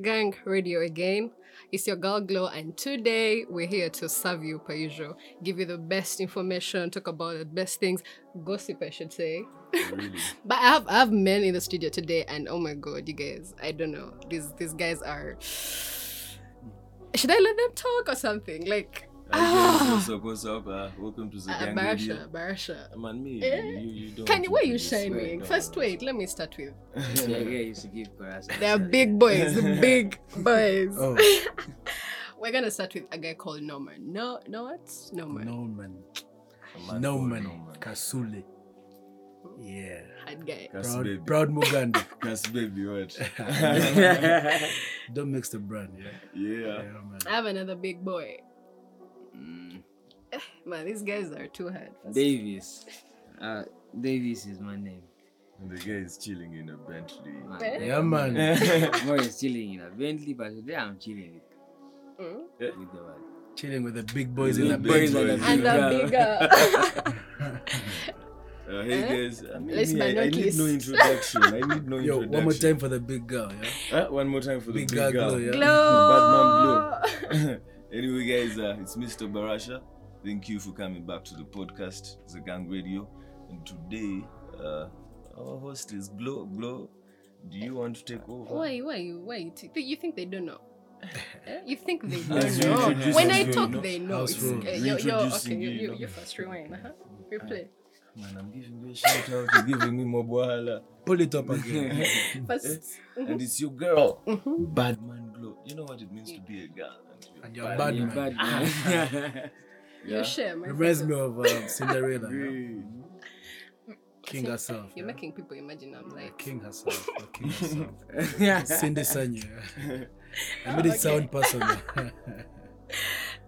Gang Radio again. It's your girl Glow, and today we're here to serve you per usual, give you the best information, talk about the best things, gossip, I should say. Really? But I have I have men in the studio today, and oh my god, you guys, I don't know, these these guys are. Should I let them talk or something? Like, Again, what's up? What's up? Uh, welcome to the uh, gang Barasha, radio. Barasha. Man, me, Eh? you, you don't. Can you, why are you shining? no, First, no. wait, let me start with. Yeah, yeah, you should give Barasa. They're big boys, big boys. Oh, We're gonna start with a guy called Norman. No, no, what? Norman. Norman. Norman. Norman. no. Kasule. Yeah. Hard guy. Kas Proud, baby. proud Muganda. Kas baby, what? Don't mix the brand, yeah. yeah. Yeah, man. I have another big boy. Mm, Man, these guys are too hard. Davis. Uh, Davis is my name. And the guy is chilling in a Bentley. Man? Yeah, man. More is chilling in a Bentley, but today I'm chilling with, Mm. with the one. Chilling with the big boys With in the the big big boys. And the bigger. Uh, hey guys, I, mean, Let's me, I, I need no introduction. I need no Yo, introduction. one more time for the big girl, yeah. Uh, one more time for the Big big, girl girl. glow, yeah. Glow. Batman Glow. Anyway, guys, uh, it's Mr. Barasha. Thank you for coming back to the podcast, The Gang Radio. And today, uh, our host is Glow. Glow, do you want to take over? Why? Why? you- Why? You, think they don't know? You think they don't know? introduce When I talk, know. they know. House It's, rules. uh, you're, you're, okay, you, you, you, you know. first rewind. Uh-huh. Replay. Man, I'm giving you a shout out. You're giving me more bohala. Pull it up again. First. And it's your girl, Mhm. Badman Glow. You know what it means to be a girl. And you're bad bad man. bad man. You share, my Reminds me of um, Cinderella. yeah. Hey. King herself. You're yeah. making people imagine I'm like. King herself. King herself. Cindy Sanyo. yeah. I made it Okay. sound personal.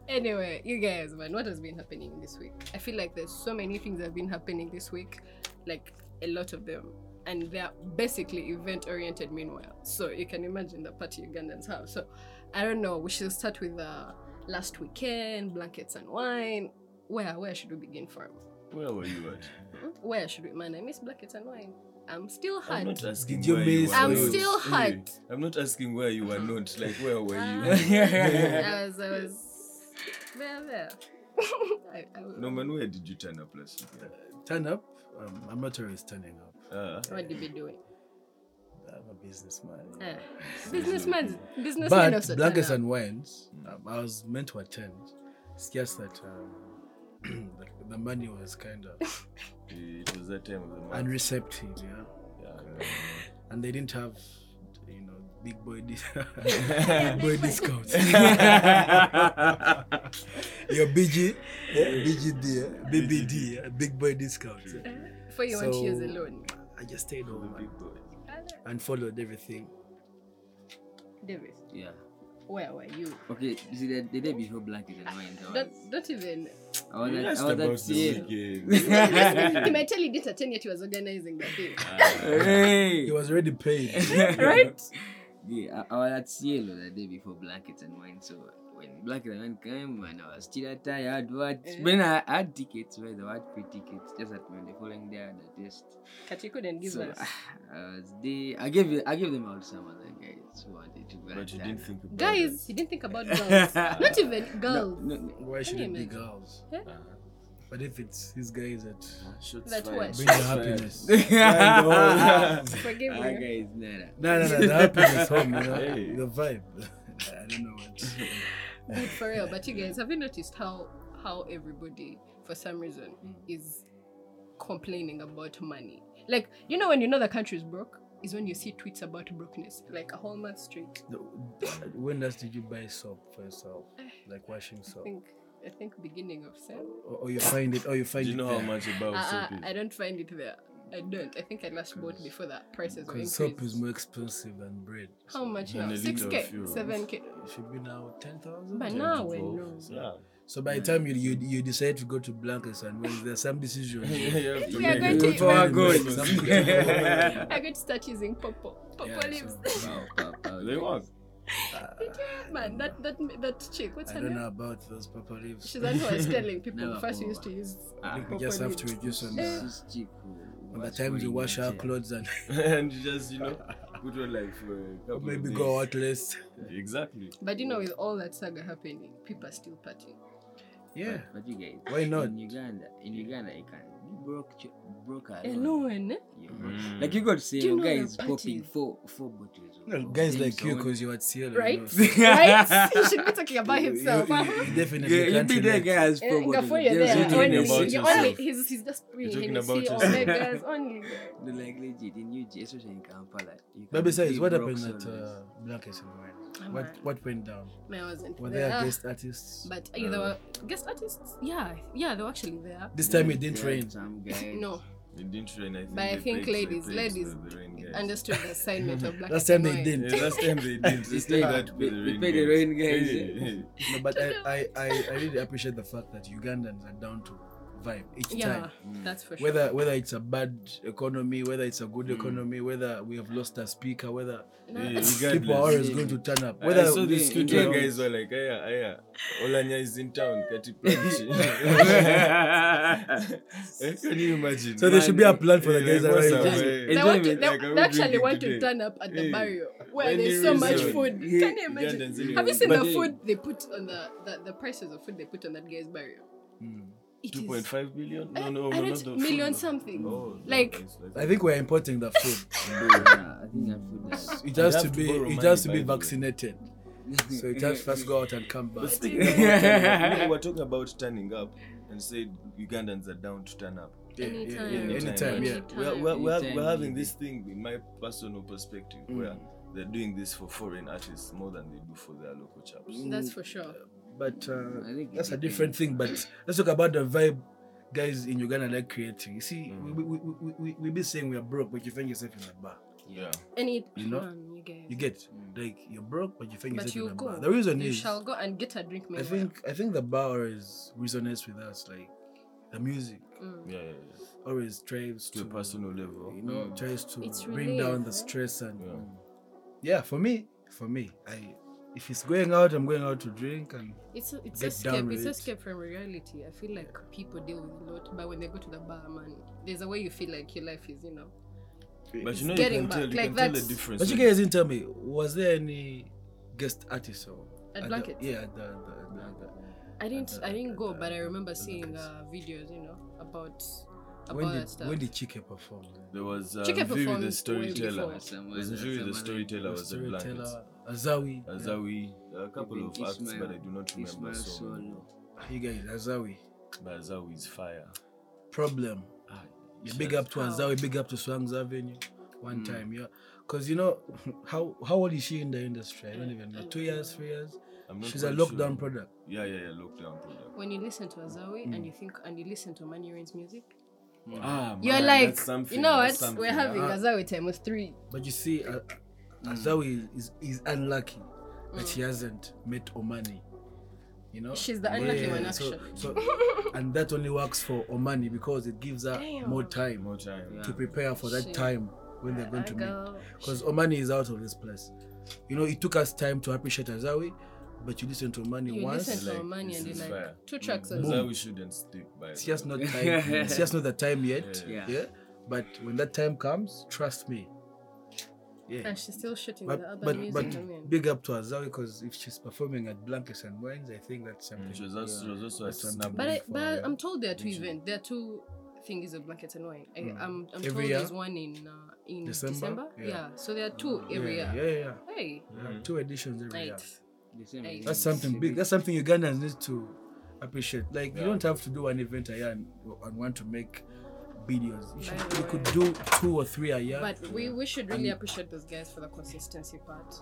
Anyway, you guys, man, what has been happening this week? I feel like there's so many things that have been happening this week, like a lot of them, and they're basically event oriented. Meanwhile, so you can imagine the party Ugandans have. So, I don't know. We should start with uh, last weekend, blankets and wine. Where where should we begin from? Where were you at? Hmm? Where should we? Man, I miss blankets and wine. I'm still I'm not asking you where you were I'm not. still hurt. Anyway, I'm not asking where you were not. Like, where were you? I was, I was there, there. I, I, Norman, where did you turn up last weekend? Turn up. Um, I'm not always turning up. Uh, what did we doing? I'm a businessman. Yeah. businessman. businessman. But blankets and wines, um, I was meant to attend. It's just that um, the, the money was kind of it was that time of the month. unreceptive, yeah. Yeah, And they didn't have, you know, big boy, dis- big boy discounts. Your BG, BGD, BBD, big boy discounts. For you want to use alone. I just stayed home. And followed everything. Davis. yeah. where were you? Okay, you see, the, the day before blanket and wine, Don't, don't even. I was at, I was about at weekend. he might tell you yet he was organizing the thing. Hey! He was already paid. right? Yeah, I, I was at Cielo the day before blanket and wine. So when Black and came, and I was still at I had What? yeah. When I had tickets, where the had free tickets, just that when the following day I had a test. But you couldn't give so us. I was there. I gave you, I gave them out some other guys who wanted to go. But you didn't think about Guys, he didn't think about girls. Not even girls. No, no, Why should it be girls? Yeah. Uh-huh. But if it's these guys that shots that what- bring the happiness. Forgive Ah, me. guys, nada. No, no, no, the happiness home, you know, Hey. the vibe. I don't know what. Good for real. But you guys, have you noticed how how everybody, for some reason, mm. is complaining about money? Like, you know, when you know the country is broke, is when you see tweets about brokenness, like a whole month straight. Uh, when last did you buy soap for yourself, like washing soap? I soap, think I think beginning of Sam. or, or you find it, oh, or you find Do find you it know how there? much about uh, uh, soap I don't find it there. I don't. I think I last bought before that prices were Because increased. soap is more expensive than bread. How much now? Six k, seven k. It should be now ten thousand. But is? now 10 we know. Yeah. So by the time you you, you decide to go to blankets and when there's some decision. You have We are make going to- before I go. Make something- I'm going to start using popo. Popo Yeah, leaves. so- Wow, wow, wow. They work. Man, that that that chick. What's I her don't know about those purple leaves. She's the one who was telling people Never first we used to use. I think we purple just have to leaves. reduce on the, This chick who on the was times we wearing wash our clothes and and you just, you know, put on like for couple Or of maybe go out less. Exactly. But you know, with all that saga happening, people are still partying. Yeah. But, but you guys, Why not? In Uganda, in Uganda, you can be broke, broke alone. Alone, eh? Mm. Like you got say, you know guys popping four four bottles. Well, guys like you, because you're at Cielo. Right? You know, right? He should be talking about himself. You, you, you definitely Yeah, you be there, guys. Eh, Four bottles. you're there. no Only, you're only, he's, he's just You're talking about yourself. Only. The like legit in UG, especially in Kampala. But besides, what happened at uh, Wine? Oh, What man. what went down? Man, I wasn't Were there. there guest artists? But uh, there were guest artists. Yeah, yeah, they were actually there. This time it didn't rain. Some guys. No, It didn't rain. I think. But I think played- ladies- played ladies the- the rain guys. understood the assignment of black. Last time and they didn't. Yeah, last time they did. This They- time that they- the they rain played the guys. rain guys, Yeah. No, but I, I, I, I really appreciate the fact that Ugandans are down to vibe each Yeah, time. that's for sure. Whether whether it's a bad economy, whether it's a good Mm. economy, whether we have lost a speaker, whether No, Yeah, it's- people are always Yeah. going to turn up. I- Whether I saw this Yeah, tweet yeah. guys were like, "Aya, aya, Oulanyah is in town, Kati Eh, Can you imagine? so there should be a plan for the guys like, what's around. up, Just- eh? they, want to, they, like, they actually drinking want to turn up at the Hey, barrio where any there's so much food. Yeah. Can you imagine? Ugandans. Have you seen But the food they put on the, the the prices of food they put on that guy's barrio? Mm. It is- 2.5 billion? No, Eh, no, I no, don't- the million food. something. Oh, no, Like- I think we're importing the food. Yeah, I think I put. It has to to be borrow it has to be vaccinated. So it has to first go out and come back. But speaking of, we were talking about turning up and said Ugandans are down to turn up. Yeah, yeah, Anytime, yeah, anytime, yeah. We're, we're, we're, we're having this thing, in my personal perspective, Mm. where they're doing this for foreign artists more than they do for their local chaps. That's for sure. But uh, I think that's a different thing. But let's talk about the vibe guys in Uganda like creating. You see, Mm. we, we, we, we, we, we be saying we are broke, but you find yourself in a bar. Yeah. Any You know? man, you guys. You get like you're broke, but you find but yourself you in a go. bar. The reason you is shall go and get a drink. I think I think the bar always resonates with us, like the music Mm. Yeah, yeah, yeah. always tries To to a personal level. you know Mm. tries to It's bring down the stress and Yeah. yeah for me for me I if it's going out I'm going out to drink and It's a, it's Get escape. down with It's it. escape from reality. I feel like people deal with a lot, but when they go to the bar, man, there's a way you feel like your life is, you know. But you know, you getting can back, tell, you like can tell the difference. but you guys didn't tell me was there any guest artist or At the- Blankets? yeah the, the, the, the, I didn't the- I didn't go, the- but I remember seeing uh, videos, you know, about about when that did stuff. when did Chike perform There was um, Chike Vivi the storyteller. before. Was some- Vivi the storyteller was at Blankets. Storyteller, Azawi Azawi, a couple Even of acts, but I do not remember Ismail so many. Solo. you guys Azawi But Azawi is fire. problem Ah, Yeah, big up to How? Azawi, big up to Swangz Avenue. One Mm. time, yeah. Because you know, how how old is she in the industry? I don't even know. Two years, three years? I'm not She's a lockdown sure. product. Yeah, yeah, yeah, lockdown product. when you listen to Azawi Mm. and you think and you listen to Manny Rain's music, Ah, you're man, like, something, you know what? We're having Uh, Azawi time with three. But you see, uh, Mm. Azawi is, is unlucky that Mm. she hasn't met Omani. You know? She's the unlucky one, actually. so, and that only works for Omani because it gives her Damn. more time More time. Yeah. to prepare for that Shit. time when they're going I to meet. Because Omani is out of this place. You know, it took us time to appreciate Azawi, but you listen to Omani You once. listen to like, Omani this and is you're fire. like two tracks Boom. on Azawi shouldn't stick by. It's just not time. it's just not the time yet. Yeah. Yeah. Yeah. But when that time comes, trust me. Yeah. And she's still shooting the But but music. but I mean. big up to Azawi because if she's performing at Blankets and Wines, I think that's something. Mm, She was also, she was also at. Snap. But I, but yeah. I'm told there are two events. There are two things of blankets and wine. I, Mm. I'm, I'm Every told year? there's one in uh, in December? December. Yeah. Yeah. So there are two yeah, every yeah, year. yeah, yeah, Hey, yeah. Mhm. Two editions every year. right. Hey. as That's something big. That's something Ugandans need to appreciate. Like you don't have to do one event a year and, and want to make videos. You, should, you could do two or three a year. But we, we should really And- appreciate those guys for the consistency part.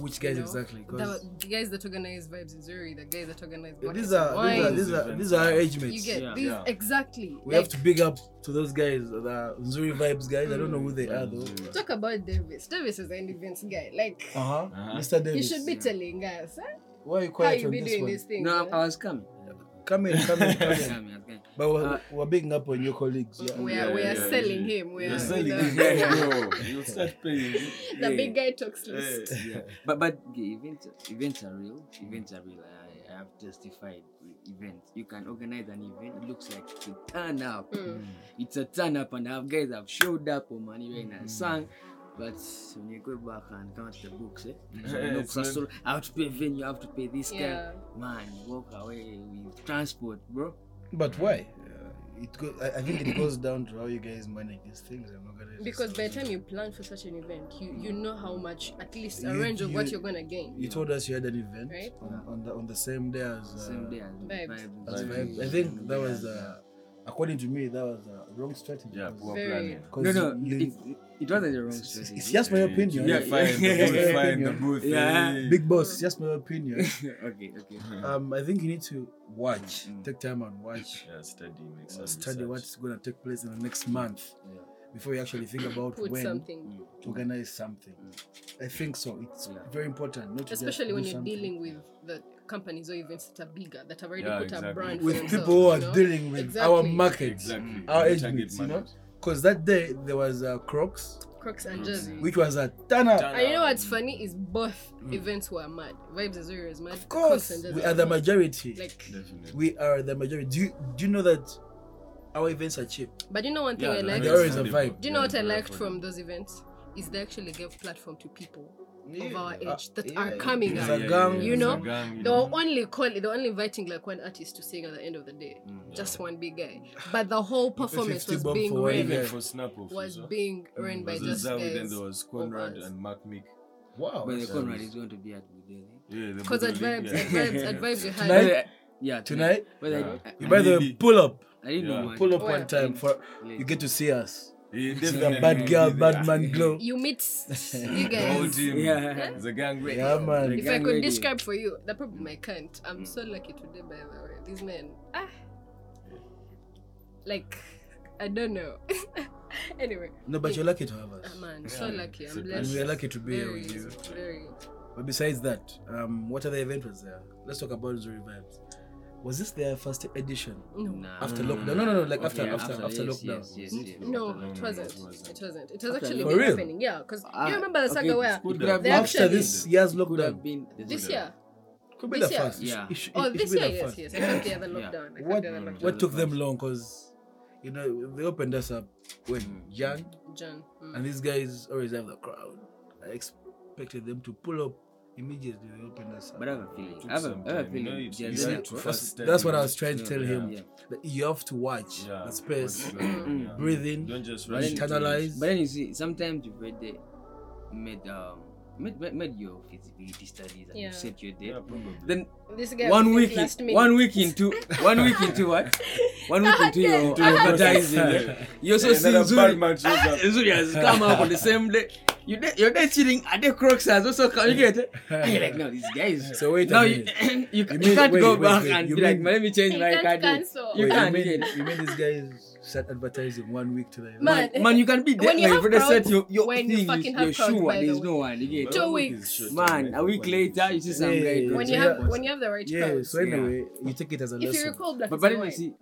Which guys you know? exactly? The, the guys that organize vibes in Zuri, the guys that organize yeah, these are these are these are these are our age mates. you get Yeah. these Yeah. exactly. We like, have to big up to those guys, the Zuri vibes guys. Mm. I don't know who they are though. Mm. talk about Davis. Davis is an events guy. Like Uh huh. Uh-huh. Mr. Davis. you should be telling us huh? Why are you quiet how you on be this doing one? these things. No, huh? I was coming. Come in, come in, come in. I. But we're, Uh, we're bigging up on your colleagues. Yeah. we Yeah, we are yeah, selling yeah. him. We You're are selling him, bro. You start paying. the Yeah. big guy talks list. Yeah. yeah. But but okay, events events are real. Events are real. I, I have testified with events. You can organize an event. It looks like it's a turn up. Mm. It's a turn up, and our guys have showed up Rain and sang. But when you go back and count the books, eh? So, you know, it's not- I have to pay venue, I have to pay this Yeah. guy. Man, walk away with transport, bro. But why? Uh, it go, I, I think it goes down to how you guys manage these things. I'm not gonna Because by the time you plan for such an event, you, you know how much, at least a You- range of what you- you're gonna gain. you told us you had an event Right. on, on the on the same day as uh, Same day as Vibes. as Vibes. Vibes. I think that was uh, according to me that was a wrong strategy. Yeah, poor planning. No, no, it, it wasn't a wrong strategy. it's just my opinion. Yeah, fine, the booth, fine, the booth. Yeah. eh. Big boss, it's just my opinion. okay, okay. um, I think you need to watch, Mm. take time and watch, Yeah, study, make uh, some study research. what's going to take place in the next month Yeah. before you actually think about Put when something, to organize something. I think so. It's Yeah. very important, not to just especially when do you're something. dealing with the companies or events that are bigger, that have already Yeah, put a brand with themselves, people who are you know? dealing with our Exactly. market, Exactly. our age target mates, you know. Because that day there was uh, Crocs, Crocs and Jersey. which was a ton of. And you know what's funny is both events were mad. Vibes Azuri is mad. Of course, and we are the majority. Like, Definitely. we are the majority. Do you do you know that our events are cheap? but you know one thing Yeah, I the liked. There is a vibe. Do you know Yeah, what I very liked from those events? Is they actually gave platform to people of our age Uh, that yeah. are coming up. you know, a gang, you They only calling, they're only inviting like one artist to sing at the end of the day, just one big guy. But the whole performance was being off. was being ran by just guys. then there was Conrad and Mark Mick. Wow. But the Conrad is going to be at Budeli. Yeah, Because at vibes, yeah. at vibes, at vibes, you had Yeah, Tonight? But Yeah. By the way, pull up, I didn't know pull up one time for you get to see us. He The definitely bad girl, bad man glow. you meet you The whole team. Yeah. It's a gang race. Yeah, man. If I could describe for you, that probably I can't. I'm so lucky today, by the way. These men, ah, like, I don't know. anyway, No, but you're lucky to have us. man, so lucky. I'm blessed. And we lucky to be here with you. very. But besides that, um, what other event was there? Let's talk about Zuri Vibes. Was this their first edition No, Nah. after lockdown? No, no, no, like after Yeah, after after, yes, lockdown. Yes, yes, yes. no, no, it wasn't. it wasn't. It wasn't. It has After actually For been real? happening. Yeah, because Ah, you remember the saga okay, where it could They have been- actually- After this year's Could have lockdown, been this year. could be this the year? first. It Yeah. it should- Oh, this year, yes, yes. I can't hear the Yeah. lockdown. What Mm. lockdown. what took them long? Cause you know they opened us up when Mm. Jan John. mm. and these guys always have the crowd. I expected them to pull up immediately. They opened us up. But I have a feeling. I have a, some I have a time, you know, feeling. it's- Jay you Z have are to cross- first That's, that's what. I was trying to tell Yeah. him. Yeah. That you have to watch Yeah. the space, What yeah. breathe in, Don't just But rush then- into internalize. But then you see, sometimes you've already made um made, made, made your feasibility studies and Yeah. you set your date. Yeah, probably. Then This guy one week, in, one week into, one week into what? One week into your advertising, you also see Another Zuri. man shows up. Zuri has come out on the same day. You de- you're there cheating. Are the Crocs has also come? You get it? And you're like, no, these guys. So wait a now you, minute. you, You you mean- can't wait, go wait, back wait. and You be like, let me change my card. cancel. You can't. you you mean, you mean these guys start advertising one week to the? Man, Man, man, you can be there. when you like, have for set your, your when thing, you you fucking you're have crowds, sure by there's way. no one. You get Two weeks. Man, a week later, you see short. some Yeah, guy. when you have when you have the right Yeah, crowds. so anyway, you take it as a lesson if you lesson. recall, Black But, but the then you White, see,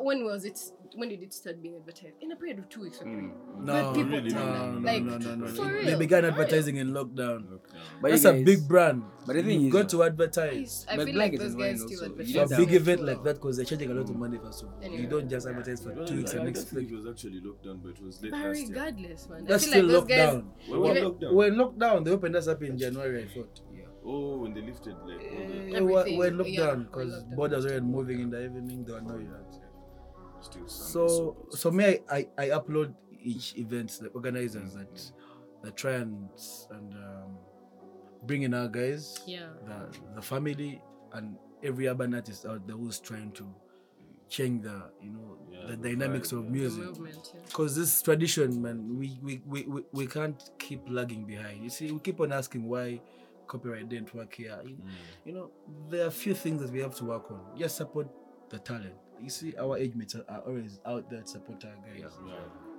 when was it? When did it start being advertised? In a period of two weeks or three. Mm. No, people really, tell no, no, like, no, no, no, for no. real, They began advertising in lockdown. Lockdown. but That's you a big brand. But the thing You've is, got uh, to advertise. I But feel like those and wine guys also, still you advertise. let For a big event like that, because they're charging a lot of money for of all. Anyway. You don't just advertise for two weeks I and next think week. it was actually lockdown, but it was late But last year. regardless, man. That's I feel still like those guys. lockdown. When was Even- lockdown? When lockdown, they opened us up in January, I thought. Oh, when they lifted like all the Eh, We're Everything, we're yeah, locked down because borders weren't moving in the evening. They were not yet. Still So, support. so me, I, I, I upload each event, the organizers that that try and and um, bring in our guys, Yeah. the the family, and every urban artist out there who's trying to change the you know Yeah, the the dynamics vibe, of yeah. Music. movement, yeah. Because this tradition, man, we, we, we, we, we can't keep lagging behind. You see, we keep on asking why copyright didn't work here. You, Mm. you know, there are a few things that we have to work on. Just support the talent. You see, our age mates are- are always out there to support our guys. Yeah.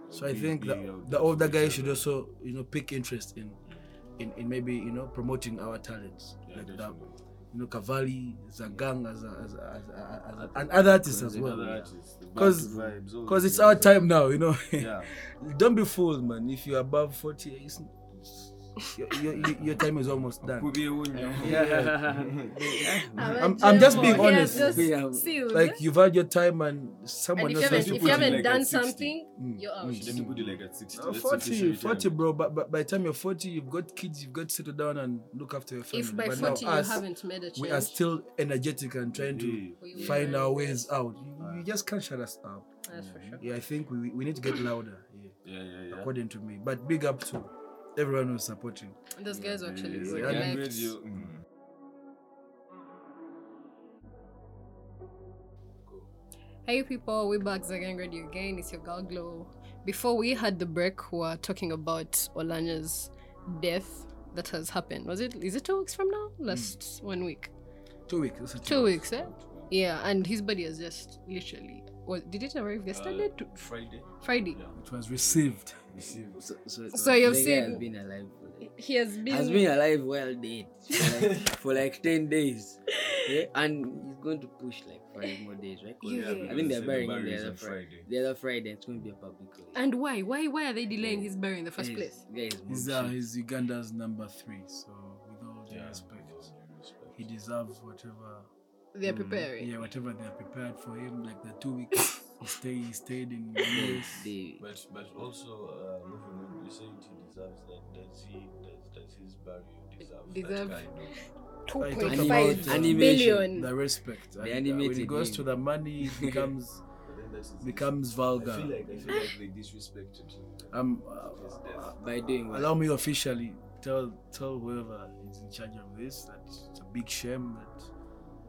So I think big the, out the older guys should also, you know, pick interest in, in, in maybe you know promoting our talents, Yeah, like that. you know, Cavalli, Zagang, as a, as a, as a, as a, and other artists as well. other artists, the Because Bantu vibes, all because these it's our time now, you know. Yeah. Don't be fooled, man. If you're above 40, it's, your, your, your- your time is almost done. Could be. I'm- I'm just being honest. just Yeah. sealed. Like you've had your time and someone and if you else haven't, has you if put you haven't like done something, Mm. you're out. Let me put it like at 60. Uh, 40, 40, bro. But, but by the time you're 40, you've got kids, you've got to settle down and look after your family. If by but 40 now you us, haven't made a change, we are still energetic and trying to Yeah. find learn our ways out. You, you just can't shut us up. That's for sure. Yeah, I think we, we need to get louder. Yeah, Yeah, yeah, yeah. according to me. But big up to everyone who's supporting. And those guys were actually Yeah, good. yeah, Like, radio, mm. Hey people, we're back Zagang Radio again. It's your girl Glow. Before we had the break, we were talking about Oulanyah's death that has happened. Was it? Is it two weeks from now? Last one week. Two weeks. this is Two weeks, eh? Yeah, and his body has just literally. Was, did it arrive yesterday? Uh, Friday. Friday. Yeah. It was received. Received. So, so, So you've the guy seen- has been alive. Like, He has been. has been alive well dead for like, for like ten days, yeah? and he's going to push like five more days, right? Yeah. I because think they they're burying the him the other Friday. Friday. The other Friday, it's going to be a public. holiday. and why? Why? Why are they delaying his burial in the first Guys- place? guys, He's, uh, he's Uganda's number three. So, with all due Yeah, respect, with all due respect. he deserves whatever. They're Mm. preparing. Yeah, whatever they are prepared for him. Like the two weeks he stay, he stayed in the US. They- But but also, uh, moving on, you say he deserves that. Does he? Does, does his burial deserve, Deserve- that kind of? Two I point talked five about, uh, billion. The respect. The And, uh, when it goes to the money, it becomes But then that's his- becomes I vulgar. feel like I feel like they disrespected him. Um, His uh, death. by doing what? allow me officially tell tell whoever is in charge of this that it's a big shame that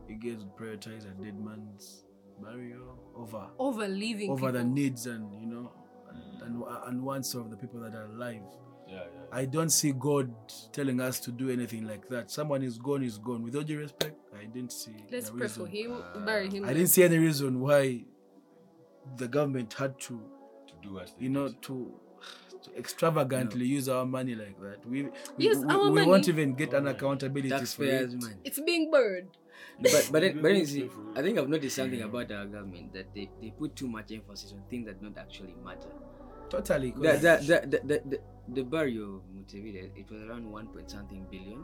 you gets would prioritize a dead man's burial over Over living over the needs and you know and, and, and wants of the people that are alive. Yeah, yeah. I don't see God telling us to do anything like that. Someone is gone, is gone. With all due respect, I didn't see. Let's the pray for reason- him. bury him. I didn't see any reason why the government had to, to do what they you know, did. to, to extravagantly use our money like that. We we, Yes, we, we won't even get oh, an money. accountability for Taxpayers, it. man. It's being buried. But but then, but then you see. I think I've noticed something about our government that they, they put too much emphasis on things that don't actually matter. Totally. The 'cause the the the, the, the, the burial Mutebile, it was around one point something billion.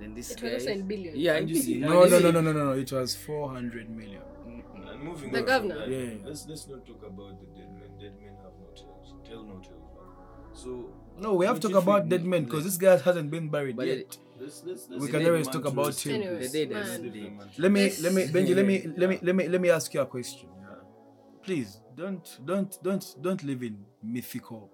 Then this It was also guy- in billions. Yeah, And you see- no, no, no, no, no, no, no. It was 400 million. Mm-mm. And moving The on from governor. that, Yeah. Let's let's not talk about the dead men. Dead men have no tails. Tell no tales. So No, we have to talk about dead men because this guy hasn't been buried But yet. it- Let's, let's, We can always talk about rest. him. Anyways, The dead man. is Leave dead. man to let me Let's- me Benji, let me let me let me let me ask you a question. yeah. Please don't don't don't don't live in mythical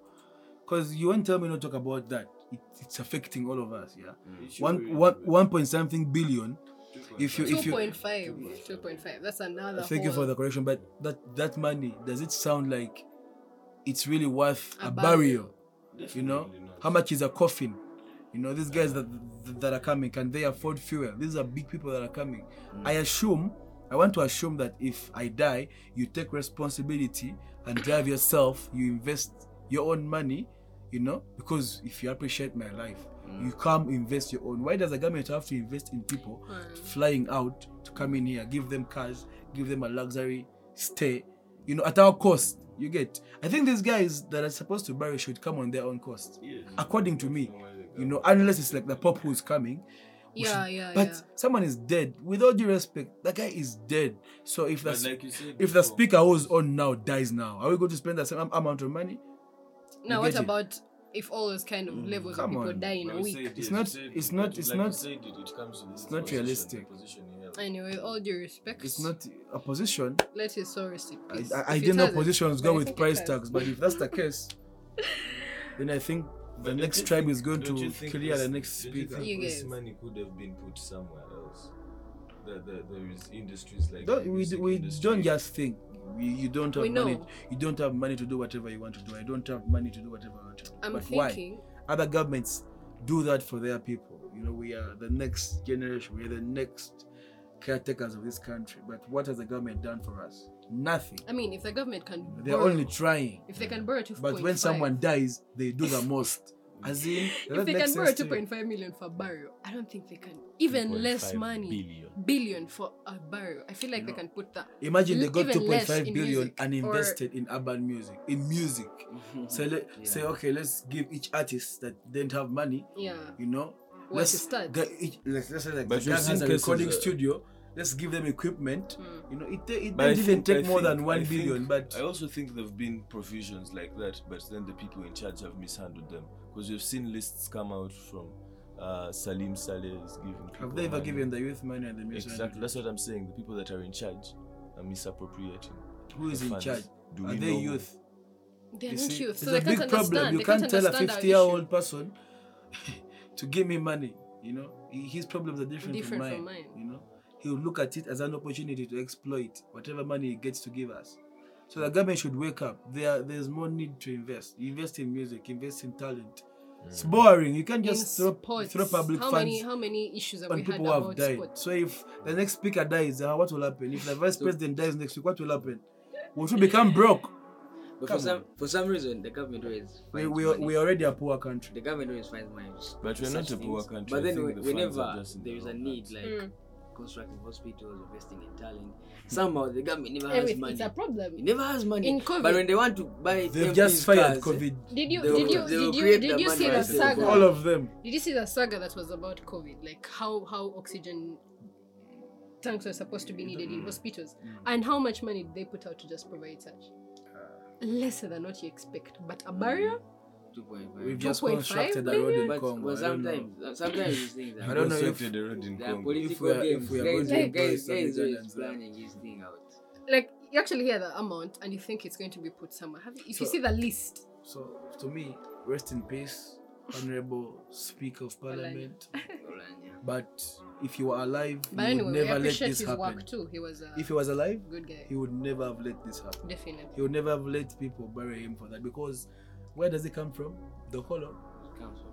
because you won't tell me not talk about that. It, it's affecting all of us. Yeah, mm. It should one really one be. one point something billion. If you if you 2.5. 2.5. That's another thank you for the correction, but that that money does it sound like it's really worth A a, burial. burial? You know not. how much is a coffin? You know these guys that that are coming can they afford fuel? These are big people that are coming. I assume I want to assume that if I die, you take responsibility and drive yourself. You invest your own money. You know because if you appreciate my life, you come invest your own. Why does the government have to invest in people Mm. flying out to come in here, give them cars, give them a luxury stay? You know at our cost. You get. I think these guys that are supposed to bury should come on their own cost Yes. according to me No way they you know unless it's like the pop who's coming we Yeah, should- yeah, but yeah. someone is dead with all due respect that guy is dead so if the like you said if the speaker who's on now dies now are we going to spend the same amount of money Now, You what get it? about if all those kind of mm, levels of come people on. die in but a week? said, It's yes, not- you it's it, not- it's like not- it, it comes to this it's not position, realistic. position he. Anyway, all due respect, it's not a position let his soul rest in i, peace. I, I If it didn't know positions go with price tags but if that's the case then i think the But next tribe is going to clear this- the next don't you speaker think You this guys. money could have been put somewhere else. That the, there is industries like don't the we, music we industry. don't just think. We, you don't have We money. know. you don't have money to do whatever you want to do. I don't have money to do whatever i want to do. I'm but thinking, why other governments do that for their people. You know we are the next generation. We are the next caretakers of this country. But what has the government done for us nothing I mean, if the government can they're borrow, only trying if they can borrow 2.5, but when someone dies they do the most As in, if they can borrow sense to me. 2.5 million for a barrel, I don't think they can. Even less money. billion. Billion for a burial. I feel like they can put that. Imagine they got two point five billion in billion music and or- invested in urban music. In music. So let Yeah. say okay, let's give each artist that didn't have money, Yeah. you know. What let's to start? get each, let's, let's say like But the has a cases, recording uh, studio. Let's give them equipment. Hmm. You know, it, ta- it But I didn't even take I more think- than one I billion. But I also think there have been provisions like that, but then the people in charge have mishandled them because you've seen lists come out from uh, Salim Saleh is giving. have they ever money. given the youth money and the music? Exactly. That's what I'm saying. The people that are in charge are misappropriating. Who is in funds. charge? Do Are they know? youth? They're You not see, youth. So There's they a big can't problem. You they can't can't tell a 50 year old person to give me money. You know, his problems are different, Different from, from mine, mine. You know, he'll look at it as an opportunity to exploit whatever money he gets to give us. So the government should wake up. There, there's more need to invest. Invest in music. Invest in talent. It's boring. You can't just throw, throw public how funds many how many issues have on we had people who have died. sports? So if the next speaker dies, uh, what will happen? If the vice president dies next week, what will happen? We should become broke. But Come for some for some reason, the government always We, finds we, money. we're already a poor country. the government always finds money. to But we're not a poor things. country. But then we- the funds whenever just in there the is a need, like Mm. Constructing hospitals, investing in talent, somehow the government never has money. it's a problem. It never has money. In COVID- but when they want to buy, They've just fired cars, COVID. Did you did you did you did you see the saga? All of them. Did you see the saga that was about COVID? Like how how oxygen tanks were supposed to be needed in hospitals, and how much money did they put out to just provide such? Lesser than what you expect, but a barrier. 2.5. We've just 2.5 constructed a road in but, Congo. but I don't know. sometimes, sometimes these things are I don't know if- Constructed a road in they Congo. political If we are- if games. we are guys, going to guys, guys, guys always Ugandans, uh, planning this thing out. Like you actually hear the amount and you think it's going to be put somewhere. Have you, if you see the list, So to me, rest in peace, Honorable Speaker of Parliament. But if you were alive, but he anyway, would never let this happen. work too. He was If he was alive, good guy, he would never have let this happen. definitely. He would never have let people bury him for that because where does it come from? The whole of Comes from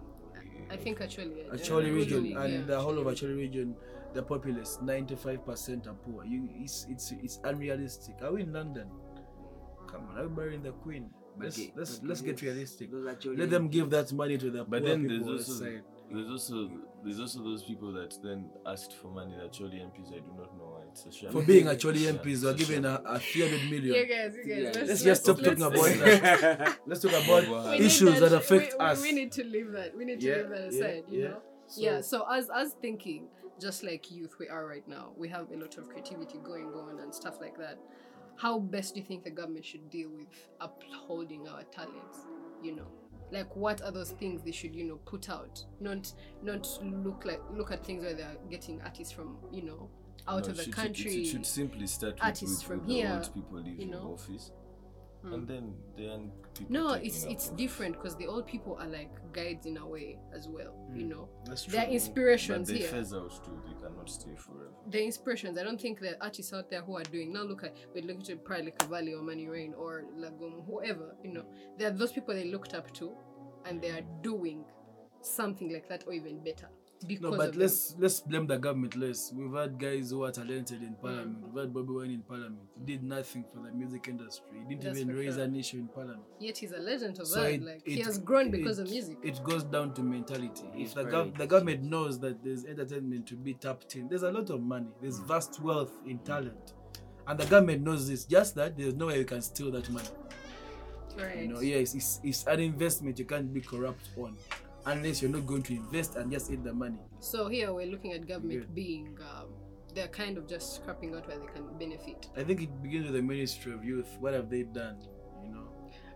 I think actually. yeah, Acholi region yeah, and yeah, the whole of Acholi. Acholi region, the populace, 95% are poor. You, it's, it's, it's unrealistic. Are we in London? Come on, are we burying the Queen? Let's, Okay, let's, but let's get realistic. those Let them give that money to the But poor then there's people also outside. there's also there's also those people that then asked for money that Charlie MPs I do not know why it's a shame. For being Acholi Yeah, MPs, it's we're a given a, a 300 million. Yeah, guys, you guys. Yeah. Let's, Let's just stop talking about that. Let's talk about Wow. Issues that affect we, we- us. We, need to leave that. We need to Yeah, leave that yeah, aside. you yeah. know. So- yeah. So as as thinking, just like youth, we are right now. We have a lot of creativity going on and stuff like that. How best do you think the government should deal with upholding our talents? You know, like what are those things they should you know put out? Not not look like look at things where they are getting artists from you know out No, of the should- country. It, should simply start artists with, from with the here, people leaving you know. office, Hmm. and then the young people. no, it's it's different because the old people are like guides in a way as well. You Mm. know, That's true. they're But inspirations they here. phase out too. They cannot stay forever. the inspirations. I don't think the artists out there who are doing now look at we look to probably like Valley or Money Rain or Lagom, whoever, you know. There are those people they looked up to and they are doing something like that or even better. Because No, but them. let's let's blame the government less. We've had guys who are talented in parliament. Mm. We've had Bobby Wine in parliament. He did nothing for the music industry. He didn't That's even raise sure. an issue in parliament. yet he's a legend of So that. it- like he has grown because of music. It goes down to mentality. He's If the, gov- the government knows that there's entertainment to be tapped in, there's a lot of money. There's mm. vast wealth in talent, and the government knows this. Just that there's no way you can steal that money. right. You know, yes, it's, it's an investment you can't be corrupt on, unless you're not going to invest and just eat the money. So here we're looking at government Good. being um, they're kind of just scrapping out where they can benefit. I think it begins with the Ministry of Youth. What have they done? You know,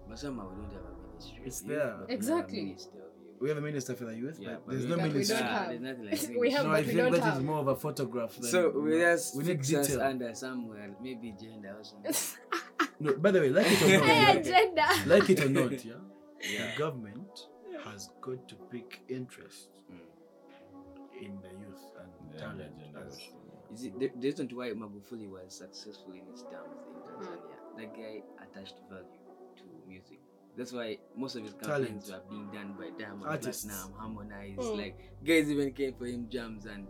But somehow we don't have a ministry. It's there. youth, we have a Exactly. minister of youth. we have a minister for the youth, Yeah, but but there's no But we ministry. don't have. there's nothing like We have, no, but I we think don't that is have. more of a photograph. Than, So you we know, just we need fix detail. under somewhere, maybe gender or something. No, by the way, like it or not, agenda. like it or not, yeah, Yeah. the government has got to pick interest Mm. in the youth and The talent. younger as- Is it the, the reason why Magufuli was successful in his terms in Tanzania? Mm, That guy attached value to music. That's why most of his campaigns Talent. were being done by Diamond Artists. Platinum, Harmonize. Mm. Like guys even came for him jams and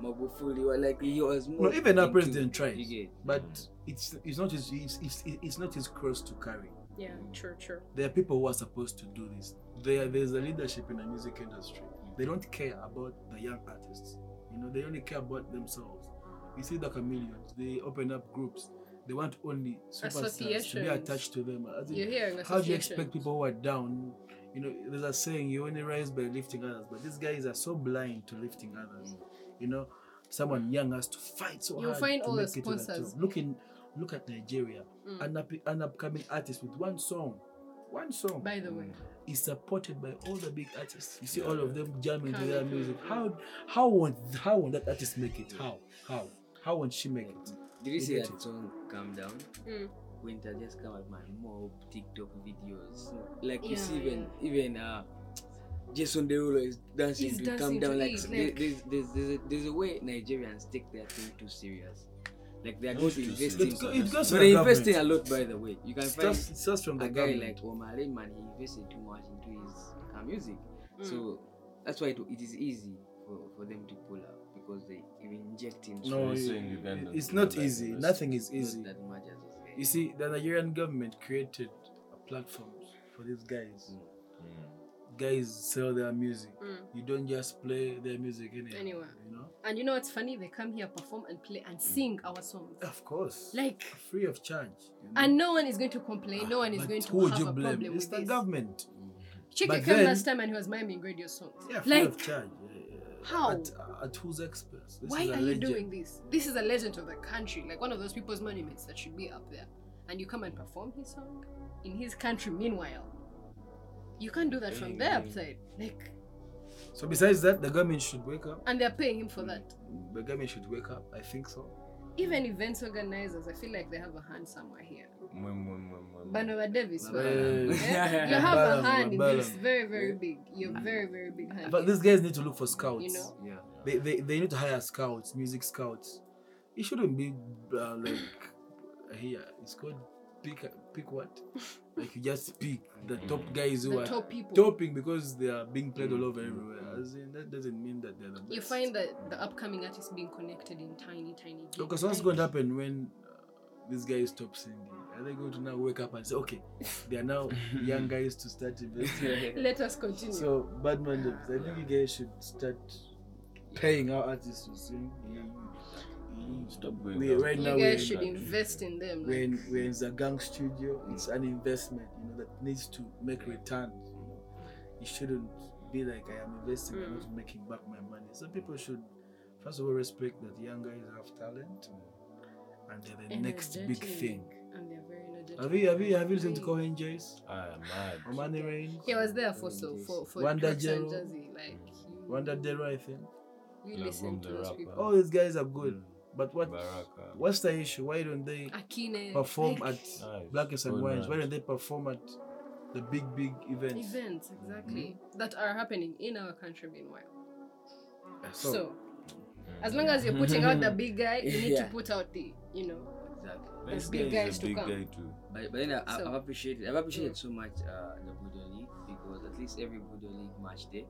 Magufuli were like he was more. No, even our into- president tries, You get but it's it's not his it's, it's, it's not his cross to carry. Yeah, true, true. There are people who are supposed to do this. There, there's a leadership in the music industry. They don't care about the young artists. You know, they only care about themselves. Ah. You see the chameleons. They open up groups. They want only superstars to be attached to them. As You're hearing how do you expect people who are down? You know, there's a saying: you only rise by lifting others. But these guys are so blind to lifting others. You know, someone young has to fight so You'll hard find to all the make it to the sponsors. top. Look in, look at Nigeria. Mm. An, up, an upcoming artist with one song, one song By the way, is supported by all the big artists. You see all of them jamming to Coming their music. How how won't how won't that artist make it? How how how won't she make it? Did you You see get that it. song "Calm Down"? Mm. Winter just come out my mob TikTok videos. Like you see even even uh Jason Derulo is dancing He's to dancing calm down. to Like, it, there- like- there's, there's, there's, a, there's a way Nigerians take their thing too serious. Like they are Not going to invest serious. in. It, it goes to So they're government. investing a lot, by the way. You can It find starts, it starts from the a guy government. like Omar man. He invested too much into his uh, music, Mm. so that's why it, it is easy for, for them to pull up because they inject him. no, you're it- it's not that easy. Nothing is not easy. that much as. You see, the Nigerian government created a platform for these guys. Mm. Mm. Guys sell their music. Mm. You don't just play their music anywhere. Anywhere. And you know what's funny? They come here, perform, and play and sing our songs. Of course. Like, free of charge. you know? and no one is going to complain. No ah, one is But going to have you a blame? problem It's with the this. government. Chike But came then- last time and he was miming radio songs. Yeah, free like, of charge. Yeah, yeah. How? At, at whose expense? This why are you doing this? This is a legend of the country, like one of those people's monuments that should be up there. And you come and perform his song in his country. Meanwhile, you can't do that from their side. Like, So besides that, the government should wake up. and they're paying him for that. The government should wake up. I think so. Even events organizers, I feel like they have a hand somewhere here. Banova Davis, well, yeah, you have a hand in this. Very, very big. You're very, very big hand. But these guys need to look for scouts. You know? Yeah. They, they, they need to hire scouts, music scouts. It shouldn't be uh, like here. It's called pick pick what? Like you just pick the top guys who The are top people. topping because they are being played all over everywhere. As in, that doesn't mean that they're the best. You find that the upcoming artists being connected in tiny, tiny gigs. Because what's going to happen when uh, these guys stop singing? Are they going to now wake up and say, okay, they are now young guys to start investing? Let us continue. so, Badman, I think you guys should start paying our artists to sing. You- Stop going we, down right you now, guys we're, should country. invest in them. we're, in, we're in the gang studio. It's mm. an investment, you know, that needs to make returns. You know, it shouldn't be like I am investing, I'm not mm. making back my money. So people should, first of all, respect that young guys have talent, and they're the next big thing. and they're very energetic. Have you have you have you listened to Cohen Jace? I am mad. Omani Rain? He was there for so for for Wanda Drugs Jero. Like you, Wanda Dero, I think. you Lagom listen to those people. All these guys are good, mm. But what Baraka. what's the issue? Why don't they Akine perform like, at Nice. Blackest and Good Wines? Why don't they perform at the big big events? events exactly mm-hmm. that are happening in our country. Meanwhile, So, so mm-hmm. as long as you're putting out the big guy, you need Yeah. to put out the you know Exactly. This big guys to big come. guy too. But, but then I, So- I've appreciated I've appreciated mm. so much uh, the Budo League because at least every Budo League match day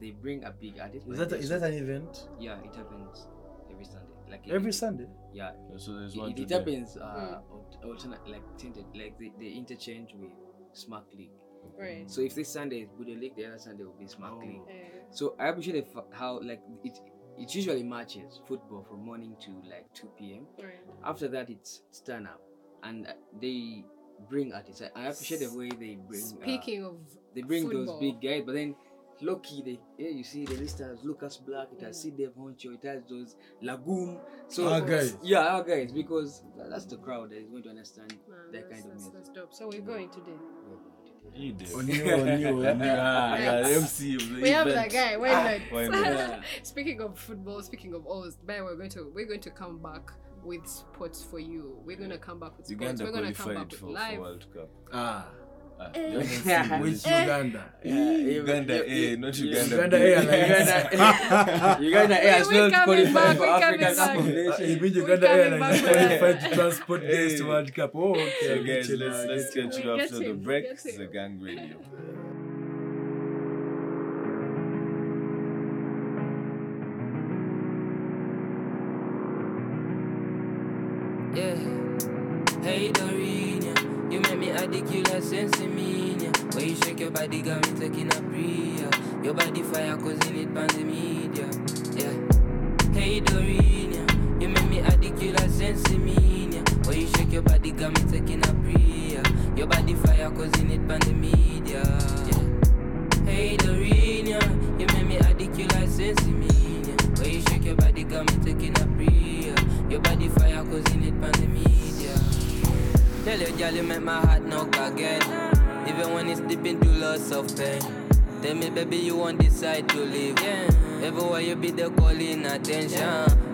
they bring a big artist. is but that they is that an event yeah it happens every Sunday like every it, Sunday? yeah So there's it, one it, it happens uh, alt- alternate like tinted like they, they interchange with Smack League. right. So if this Sunday is Budo League, the other Sunday will be Smack Oh. League. Uh, So I appreciate the how like it it usually matches football from morning to like 2 p.m. right. After that, it's stand up, and uh, they bring artists. I, I appreciate the way they bring. uh, Speaking of they bring football, those big guys, but then low key they yeah you see the list has Lucas Black, it has Mm. C. Dave Honcho, it has those Lagoon. So Our guys. yeah, our guys because tha- that's the crowd that is going to understand Man, that that's, kind of that's, music. that's dope. So we're going today. He did. On you, on you, on you. Ah, yeah, the MC of the We have event. that guy. Why not? Why not? Yeah. Speaking of football, speaking of all, but we're going to we're going to come back with sports for you. We're going to come back with sports. Uganda we're going to come qualified back for, with for live. World Cup. Ah, Ah, Eh. you haven't seen which this. Uganda? Yeah, Uganda A, not Uganda Uganda B. A, like- Uganda, Uganda Air has We- we not coming qualified back, for we African coming Cup back. of Ah, Gang Radio.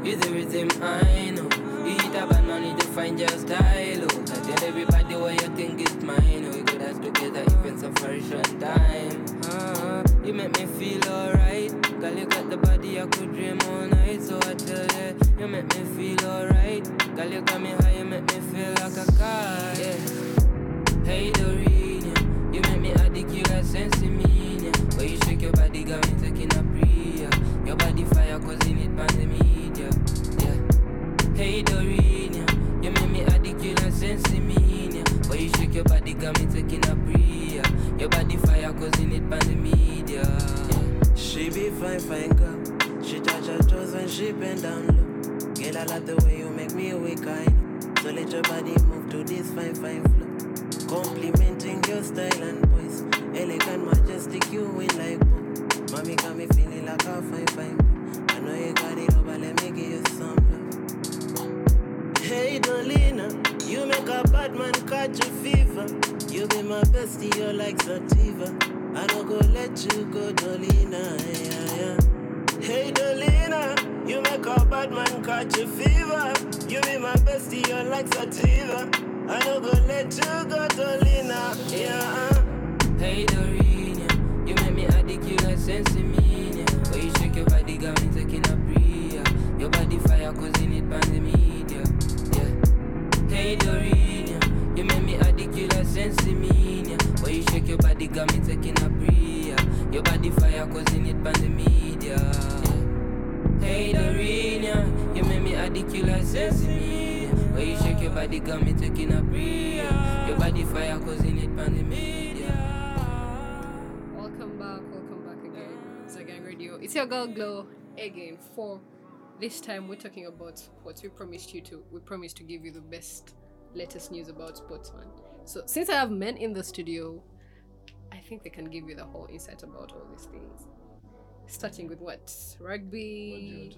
You the rhythm, I know. You hit and no need to find your style. Oh. I tell everybody what you think is mine. We could have together even some a short time. Uh-huh. You make me feel alright. Girl, you got the body I could dream all night. So I tell you, you make me feel alright. Girl, you got me high, you make me feel like a car. Yeah. Hey Dorina, you make me addict, you like sensimania. When you shake your body, got me taking a prayer. Your body fire, causing it. Yeah. Hey Dorina, you make me addict, you like sensimania. When you shake your body, got me taking a prayer. Your body fire, causing it by the media. She be fine, fine girl. She touch her toes when she bend down low. Girl, I like the way you make me awake, I know. So let your body move to this fine, fine flow. Complimenting your style and voice. Elegant, majestic, you win like boom. Mommy got me feeling like a fine, fine You be my bestie, you're like sativa. I don't go let you go, Dolina. Yeah, yeah. Hey, Dolina, you make a bad man catch a fever. You be my bestie, you're like sativa. I don't go let you go, Dolina. Yeah. Hey Dorina, you make me addict, you like sensimania. When you shake your body, got me taking a prayer. Your body fire, got me taking a prayer. Your body fire, causing it by the media. Hey Dorina, you make me like sensimania. When you shake your body, got me taking a prayer. Your body fire, causing it by the media. Welcome back, welcome back again. Zagang Radio. It's your girl Glow again. For this time, we're talking about what we promised you to. We promised to give you the best, latest news about sportsman. So, since I have men in the studio, think they can give you the whole insight about all these things. Starting with what? Rugby.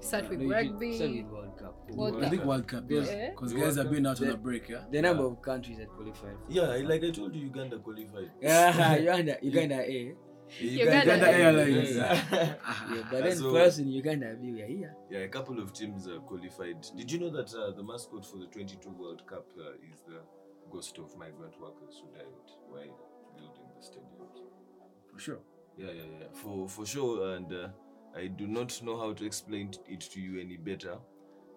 Start with No, rugby. start with World Cup. World I Cup. think World Cup, yes. Yeah. Because guys World have been Cup. out on a break, yeah. The number of countries that qualified. Yeah, like I told you, Uganda qualified. Yeah, Uganda, Uganda A. Uganda Uganda Airlines. Yeah, but then So- for us in Uganda, we are here. Yeah, a couple of teams uh, qualified. Did you know that uh, the mascot for the 22 World Cup uh, is the ghost of migrant workers who died while building the stadiums? For sure. Yeah, yeah, yeah, for for sure. And uh, I do not know how to explain it to you any better.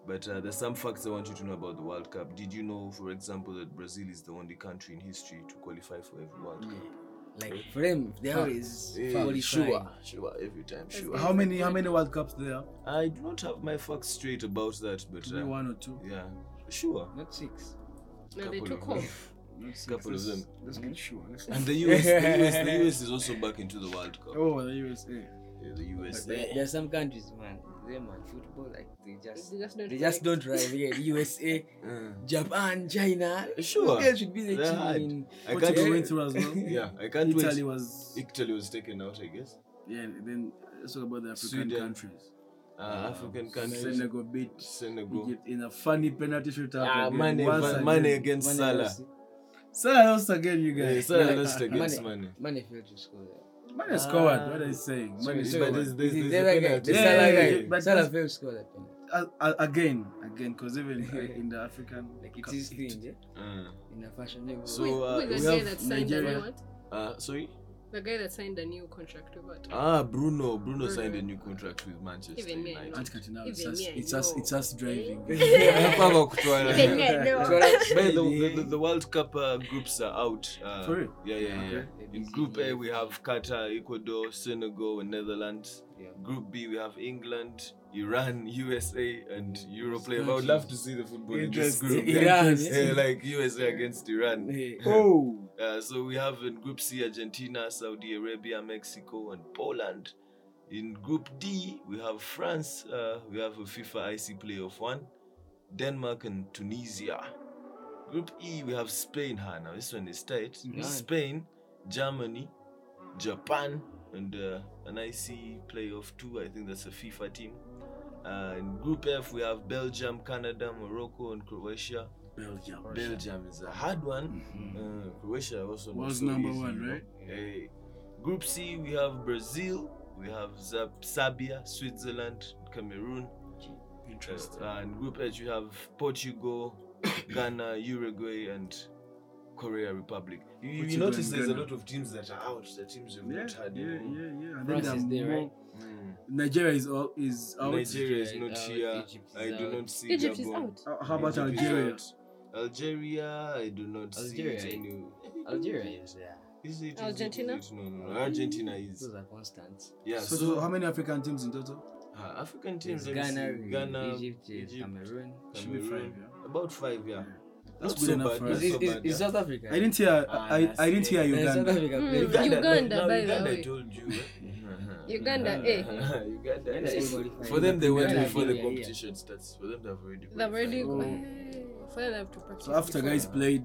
But uh, there's some facts I want you to know about the World Cup. Did you know, for example, that Brazil is the only country in history to qualify for every World Cup? Like for them, they always qualify. sure, sure, every time, sure. How many how many World Cups there? I do not have my facts straight about that, but Maybe uh, one or two. yeah, sure. Not six. No, they took off. Let's. Couple of them. Let's get sure. Let's And the US, the US, the US is also back into the World Cup. Oh, the USA. Yeah, the But there, are some countries, man. Them man, football like they just They just don't. they just don't rhyme. Yeah, USA, Uh, Japan, China. Sure. Those should be the They're team. hard. in- I Portugal went through as well. Yeah, I can't Italy wait. was Italy was taken out, I guess. yeah. Then let's talk about the African Sweden. countries. Uh, African countries. Senegal beat Senegal. Egypt in a funny penalty shootout. Ah. Mane. Mane against Salah. lost- Salah lost again, you Yeah, guys. Salah Mane- lost against Mane- Mane. Mane failed to score there. Mane scored. Ah. What are you saying? Sorry, Mane sorry, but scored. there's- there's- The- there's the a other guy, penalty. the Yeah, Salah yeah, guy, yeah, but Salah that's- failed to score that penalty. A- a- again, again, because even in the African, Like it Cup, is it- thing, yeah? Uh, In a fashion level. So, who, uh, who we is the guy have that signed the Nigeria. new one? uh, sorry? The guy that signed a new contract with what? Ah, Bruno. Bruno Bruno. signed a new contract with Manchester Even me, I United. Auntie it's Even us, me, I it's us, know. it's us driving. Even me, I know. But the, the, the World Cup uh, groups are out. Uh, For real? Yeah, yeah, yeah. Okay. In Group A, we have Qatar, Ecuador, Senegal, and Netherlands. Yeah. Group B, we have England, Iran, USA, and Europlay. I would love to see the football in this group. Iran, Yeah, like USA against Iran. Oh, Uh, so we have in Group C Argentina, Saudi Arabia, Mexico, and Poland. In Group D, we have France. Uh, we have a FIFA IC playoff one, Denmark and Tunisia. Group E, we have Spain. Ha, now this one is tight. Spain, Germany, Japan, and uh, an IC playoff two. I think that's a FIFA team. Uh, in Group F, we have Belgium, Canada, Morocco, and Croatia. Belgium. Belgium is a hard one. Uh, Croatia also Was so number easy, one, you know. right? Hey. Group C, we have Brazil, we have Zab- Serbia, Switzerland, Cameroon. Interesting. Uh, and Group H, we have Portugal, Ghana, Uruguay, and Korea Republic. You, you Portugal notice and there's a lot of teams that are out. The teams we've Yeah, not had. yeah, you yeah, yeah. And France then is there there, right? Mm. Nigeria is all is out. Nigeria is not out, here. Egypt I do out. not see Egypt is out. Uh, How about Egypt Algeria? out. Algeria, I do not Algeria, see it any. Algeria is there. Is it, is it- Argentina? is it? No, no, no. Argentina is. Those are constant. Yeah, So, so, so how many African teams in total? uh, African teams, There's Ghana, see. Ghana, Egypt, Egypt, Cameroon. Should be Cameroon. five, yeah. About five, yeah. That's good enough for us. Is, is, is. South Africa? I didn't hear. Ah, I, I didn't hear it. South Uganda. Africa Mm. played. Uganda, now by the Uganda, I way. told you. eh? Uganda, eh? Uganda. Uganda. For them, they went before the competition starts. For them, they've already. They've already. Oh. For them, they have to practice. So after guys played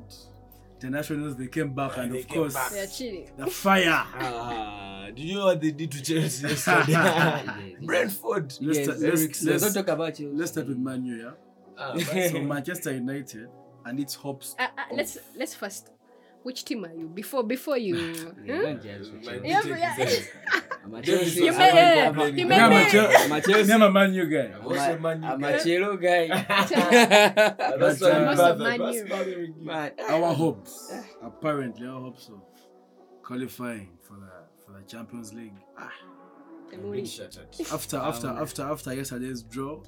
internationals, they came back, and and of course, back. They are cheating. the fire. Ah, do you know what they did to Chelsea yesterday? Brentford. Let's Yes, start- let's- Eriksen. let's- Don't talk about you. Let's start with Manu, yeah. Ah, So Manchester United and its hopes. Uh, uh, let's let's first. Which team are you? Before before you. Yeah, don't judge me. my Yeah, yeah. I'm a Chelsea Chelsea. You made- many you made- Me, I'm a me- Chel- I'm a Chelsea. me, I'm a Man U guy. I'm also a Man U I'm guy. a Chelo guy. Ah, That's why uh, my Most brother- of Man U. bothering you. Man, Our hopes, apparently, our hopes of qualifying for the for the Champions League. Ah, And Been we- shattered. after after after after yesterday's draw,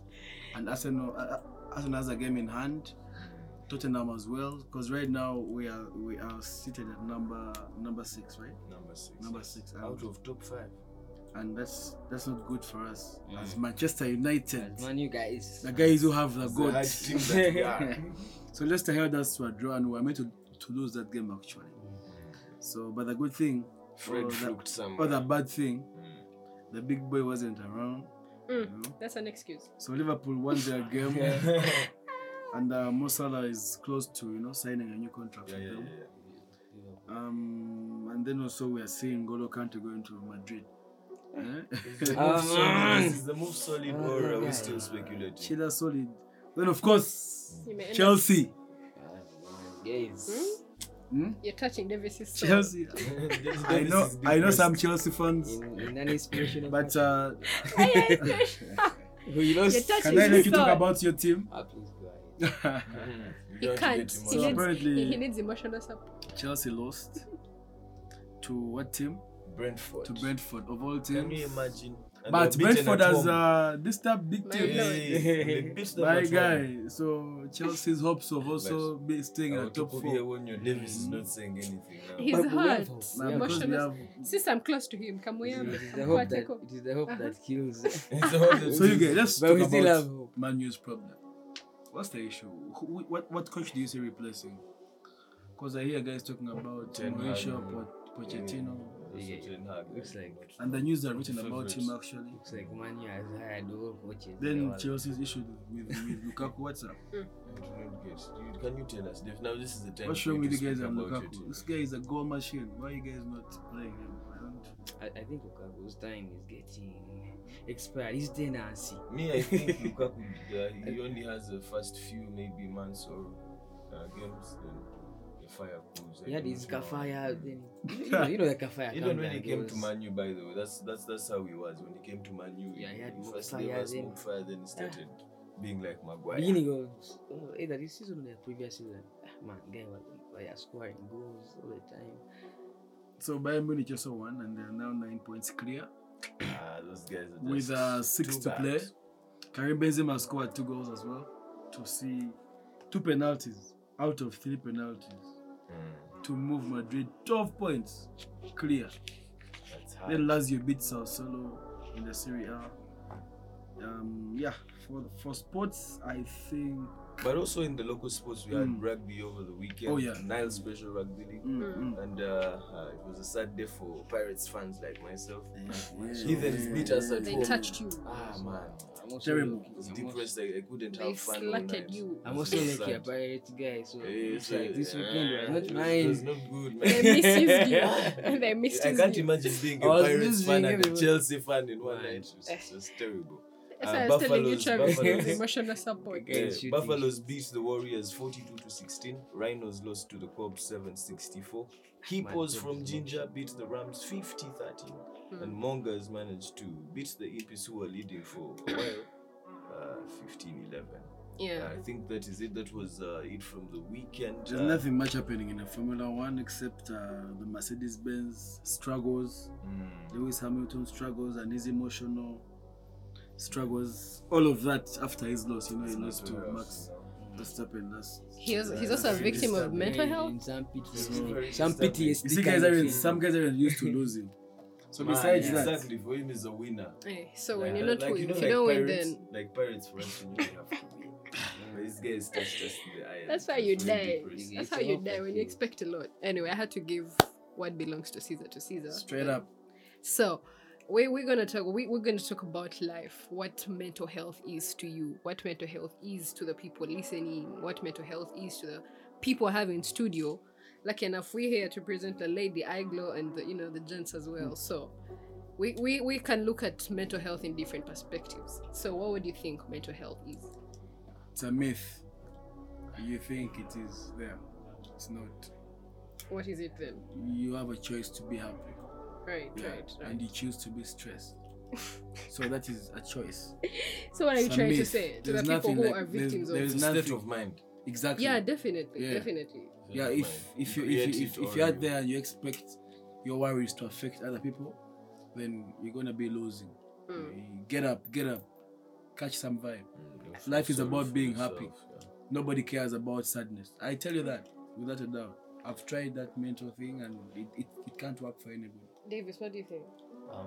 and Arsenal, uh, uh, Arsenal has a game in hand. Tottenham as well, because right now we are we are seated at number number six, right? Number six. Number six, Out um, of top five. and that's that's not good for us Mm. as Manchester United. Man, you guys. The guys who have the It's goat. team that we are. So Leicester held us to a draw, and we were meant to, to lose that game actually. So, but the good thing, Fred or the, or the bad thing, Mm. the big boy wasn't around. Mm, You know? that's an excuse. So Liverpool won their game, and uh, Mo Salah is close to you know signing a new contract Yeah, with yeah, them. yeah. Um, and then also we are seeing Golo Kante going to Madrid. Eh? Is the Ah, move solid? man. Is the move solid Ah, or are we still speculating? Chila solid. Then of course You may Chelsea. Guys. Hmm? You're touching Davis's soul. Chelsea. I know. I know some Chelsea fans, In, in an inspirational but uh, you lost. Can I let his you talk about your team? Ah, please go ahead. He can't. He needs, apparently- he, he needs emotional support. Chelsea lost to what team? Brentford. To Brentford of all Can you teams. imagine? And But they're Brentford has home. uh, disturbed big My teams. lord. Hey, they beat My at home. guy. So Chelsea's hopes of also be staying at the top top four. here when your Davis is not saying anything now. He's But we hurt. have hope. Nah, Yeah, Emotional. have. Since I'm close to him, come It here. is the hope that it is the hope Uh-huh. that kills. It's all the- So you get let's But talk we still have about hope. Man problem. What's the issue? Who, what what coach do you see replacing? Because I hear guys talking about Ten Mauricio Po- Pochettino, Yeah. Ten Looks like and the news are written about him actually. looks like Manu has hired all coaches. in the Then world. Chelsea's issue with, with Lukaku. What's up? I do not get. You- Can you tell us? Dave? Now this is the time. What's for wrong with to you guys speak and Lukaku? team. This guy is a goal machine. Why are you guys not playing him? I don't. I, I think Lukaku's time is getting expired. His tenancy. Me, I think Lukaku. Uh, he only has the first few maybe months or uh, games. Then the fire goes. Yeah, He had don't his know. Kafaya. Then you know, you know the Kafaya. Even when he came to goes. Man U, by the way, that's that's that's how he was. When he came to Manu. Yeah, he had first fire, then- fire, then he started being like Maguire. Beginning of oh, either this season or the previous season, ah, man, guy was, was scoring goals all the time. So Bayern Munich also won, and they're now nine points clear Ah, those guys are with uh, six to bad. play. Karim Benzema scored two goals as well to see two penalties out of three penalties Mm, to move Madrid 12 points clear. Then Lazio beat Sassuolo in the Serie A. Um, yeah, for for sports, I think. But also in the local sports, we had Mm. rugby over the weekend. Oh, yeah. Nile Special Rugby League. Mm, Mm. mm. And uh, uh, it was a sad day for Pirates fans like myself. Yeah, Heathens beat us at They home. touched you. Ah man, I'm also Terrible. lucky- I was I'm also- depressed. I, I couldn't They have fun. all slaughtered night. you. I'm also so like a sad. pirate guy, so Yeah, it's like this weekend was not was- It mine. was not good, man. They misused you. they I can't you. imagine being I a was Pirates losing fan and a. Chelsea fan in one night. It was, it was terrible. That's Uh, why I was telling you, Buffaloes- Travis, emotional support. Okay. Yeah, Buffaloes beat the Warriors 42 to 16. Rhinos lost to the Kobs 764. Hippos from Cubs Jinja beat the Rams 50 13. And Mongers managed to beat the Impis who were leading for a while uh, 15 11. Yeah. I think that is it. That was uh, it from the weekend. There's Uh, nothing much happening in the Formula One except uh, the Mercedes Benz struggles, mm, Lewis Hamilton struggles, and his emotional struggles. All of that after his loss, you know, he lost to Max you know. Verstappen. That's He was, he's also a victim of mental health. Some It's PTSD. very Some. PTSD. see, guys aren't some guys aren't used to losing. So Man, besides that, exactly for him is a winner. Eh, so when Like- you're not like, win, you know, if like you don't win, then like pirates for us, you know, you have to win. But this guy is touched us in the eye. that's why you die. depressing. That's It's how you die when you expect a lot. Anyway, I had to give what belongs to Caesar to Caesar. straight up, So we we're gonna talk. We, we're gonna talk about life. What mental health is to you. What mental health is to the people listening. What mental health is to the people having studio. Lucky enough, we're here to present the lady Iglo and the, you know the gents as well. Mm. So. We, we, we can look at mental health in different perspectives. So, what would you think mental health is? it's a myth. You think it is there. It's not. What is it then? You have a choice to be happy. Right, Yeah, right, right. and you choose to be stressed. so that is a choice. So, what are you It's a trying to say to There's the people who like- are victims there's of? It's a state of mind. Exactly. Yeah, definitely, Yeah. definitely. yeah. State If if you create if, it if, if or you're out there and you expect your worries to affect other people, then you're gonna be losing. Mm. Get up, get up, catch some vibe. Mm, Life is about being yourself, happy. yeah. Nobody cares about sadness. I tell you that without a doubt. I've tried that mental thing and it, it, it can't work for anybody. Davis, what do you think? Um,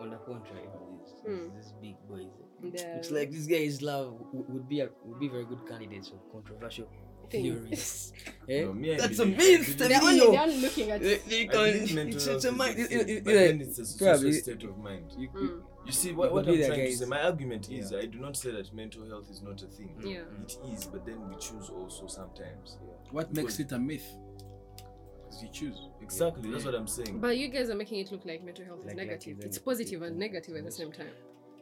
on the contrary, this, Mm. these big boys. The It's like this guy is love would be a would be very good candidate for controversial thing. theories. eh? No, me, That's a believe- myth. They're believe- only, they're only looking at They- they I can't- believe mental it's health a is mind. it- it- it- then it's a social state of mind. you- Mm. you- You see, what, what I'm trying to say, my argument is, I do not say that mental health is not a thing. Yeah. It is, but then we choose also sometimes. What makes it a myth? Because you choose. Exactly, that's what I'm saying. But you guys are making it look like mental health is Like- like negative. it's it's positive and negative at the same time.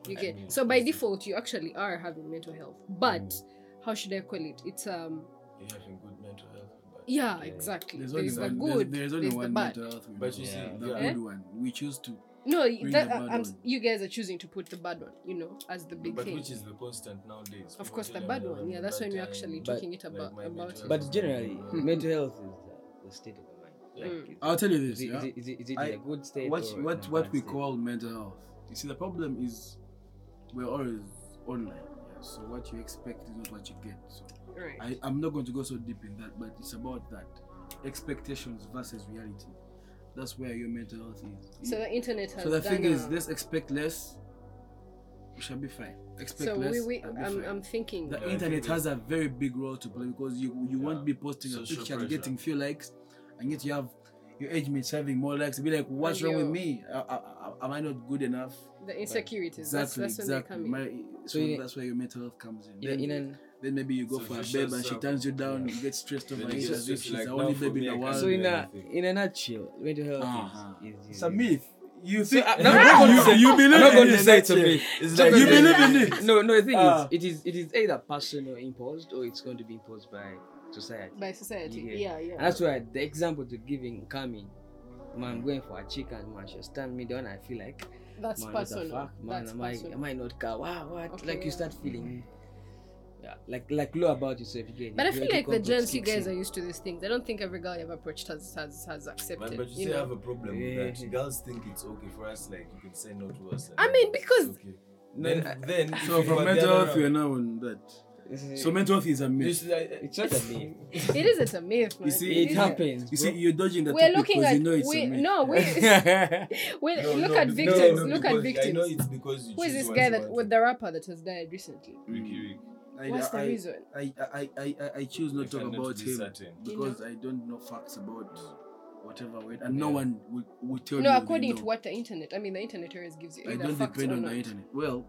You I get mean, so by default you actually are having mental health. Mm. But how should I call it? It's um You're having good mental health. But yeah, exactly. There's There's, only the good, there's, there's only there's the one bad. mental health. But know. you see, the yeah. Eh? good one. We choose to. No, that I- uh, bad I'm, you guys are choosing to put the bad one, you know, as the big but thing. which is the constant nowadays? of course, the bad one. Yeah, that's when bad we're actually talking it about my about it. But generally, mental health is the, the state of mind. Like, Mm. I'll tell you this. it- Yeah. is it- is it- is it I- in a good state? what or what what we state? call mental health. You see, the problem is we're always online. Yeah, so what you expect is not what you get. So Right. I, I'm not going to go so deep in that, but it's about that expectations versus reality. That's where your mental health is. so the internet has So the done thing is, a- let's expect less. We shall be fine. Expect so less. we, we I'm. I'm thinking the Yeah, internet has a very big role to play because you you Yeah. won't be posting a picture pressure. getting few likes, and yet you have your age mates having more likes. Be like, what's wrong with me? I, I, I- am I not good enough? the insecurities. Exactly, that's, that's when exactly. they come in. My, so you- that's where your mental health comes in. In, Then, in an, then maybe you go So for a vicious babe and she turns you down. Yeah. You get stressed over Then it it's as if just she's like, the now only for baby in I the world. so in a anything. in a nutshell, mental health Uh-huh. is, is, It's a myth. You think I'm not going to say- you I'm believe not going in to it, say it's a that's it. myth. It's like you believe in it? No, no. The thing Ah. is, it is it is either personal imposed or it's going to be imposed by society. by society. Yeah. Yeah, yeah. And that's why the example to giving coming, man, going for a chicken, man, she stand me down. I feel like, That's man, what the personal. fuck, man, That's am I personal. am I not car? Wow, what? Okay, like you yeah. start feeling, yeah, like like low about yourself. again. get. But I feel like the complex gents you guys in. are used to these things. I don't think every girl you've approached has has, has accepted. Man, but you, you see, I know? have a problem with Yeah. that. Girls think it's okay for us, like you can say no to us. and I mean, because- okay. No, then, then So from you are the mental health, we're now on that. So mental health is a myth. This is like- uh, It's not a myth. It isn't a myth, man. You see, It It is- happens. You see, you're dodging the We're topic looking because at you know it's we, a myth. no, we, we No, look no, at victims. no, look at because I know victims. it's because you Who is this guy that with the rapper that has died recently? Riky Rick. I, What's the I, reason? I, I, I, I, I choose not to talk about be him certain. because I don't know facts about whatever way, and no one will, will tell No, you. No, according to what the internet. I mean, the internet always gives you I don't depend on the internet. Well,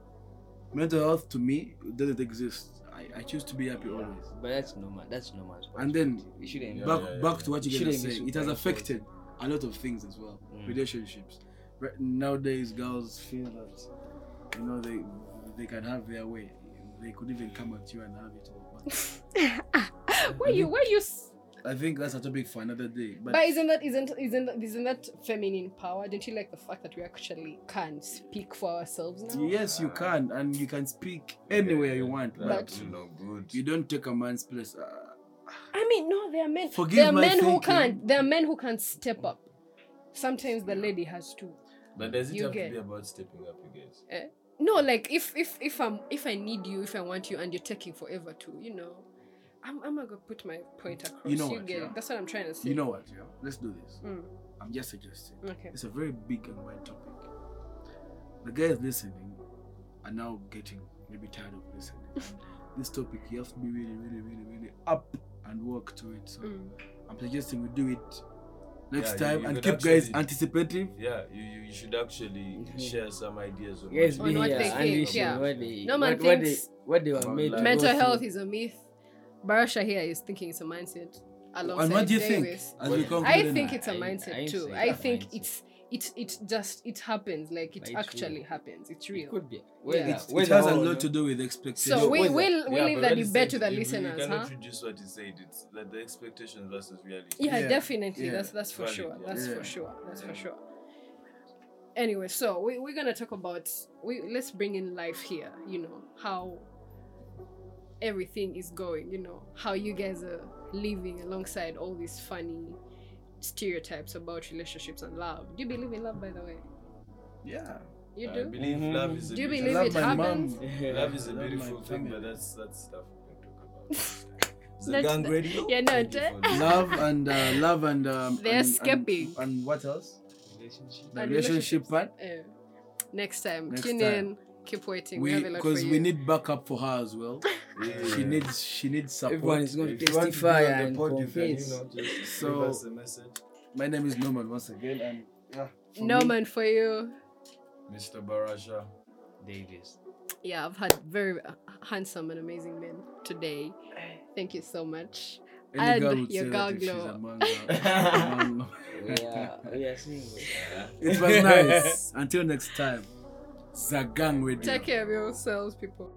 mental health to me doesn't exist. I, I choose to be happy always. But that's normal. That's normal. And then you shouldn't. Yeah, back yeah, back yeah. to what you guys are saying, it has super affected a lot of things as well. Mm. Relationships. Right, nowadays, girls feel that you know they they can have their way. They could even come at you and have it all. But Why you? Why you? S- I think that's a topic for another day. But, But isn't that isn't isn't that, isn't that feminine power? Don't you like the fact that we actually can speak for ourselves now? yes, you can, and you can speak anywhere you want. That But But- will not good. you don't take a man's place. Uh, I mean, no, there are men. Forgive there are my men who can't. There are men who can't step up. Sometimes the lady has to. But does it You have get- to be about stepping up, you guys? Eh? No, like if if if I'm if I need you, if I want you, and you're taking forever to, you know, I'm I'm gonna put my point across. You know what, get yeah. it. That's what I'm trying to say. you know what? Yeah, let's do this. Mm, I'm just suggesting. okay. It's a very big and wide topic. The guys listening are now getting maybe tired of listening. This topic, you have to be really, really, really, really up and work to it. So Mm. I'm suggesting we do it next Yeah, time you and could keep guys actually- anticipative. Yeah, you, you, you should actually share some ideas on Yes, what On be what here they and think, yeah. what they, No man what, what they, thinks what they were made to. Mental health is a myth. Barasha here is thinking it's a mindset. Alongside and what do you think? Davis. As What- we I conclude I the think it's a I- mindset I too. say I think mindset. it's it it just it happens like it But it's actually real. happens. It's real It could be. Yeah. Whether, It's- it has a lot to do with expectations. So we whether- will we'll leave that what he debate to the you- listeners, You huh? cannot reduce what he said. It's like the expectations versus reality. Yeah, Yeah, definitely. yeah. That's that's for Valid, sure. That's Yeah. for sure. That's for sure. Anyway, so we, we're gonna talk about we let's bring in life here, you know, how everything is going, you know, how you guys are living alongside all these funny stereotypes about relationships and love. Do you believe in love by the way? Yeah. You I do? believe Mhm. love is a Do you beautiful- believe love it happens? mom. Love is a love beautiful thing, but that's that's stuff we can talk about. Not- the gang radio. yeah, no, you t- for. Love and uh, love and um, They're and, escaping. And, and what else? Relationship. The And relationship part. Uh, next time, Next tune time. in. Keep waiting. We, We have a lot for because you. we need backup for her as well. Yeah. She needs she needs support. Everyone is going to If you want to be testify on the and pod, you can, confess. you know, just So- leave message. My name is Norman once again, and yeah, for me, Norman for you. Mr. Barasha. Davis. Yeah, I've had very uh, handsome and amazing men today. Thank you so much. any and girl would your say girl that glow. among, uh, among- We are, we are single. It was nice. Until next time, Zagang Radio. Take care of yourselves, people.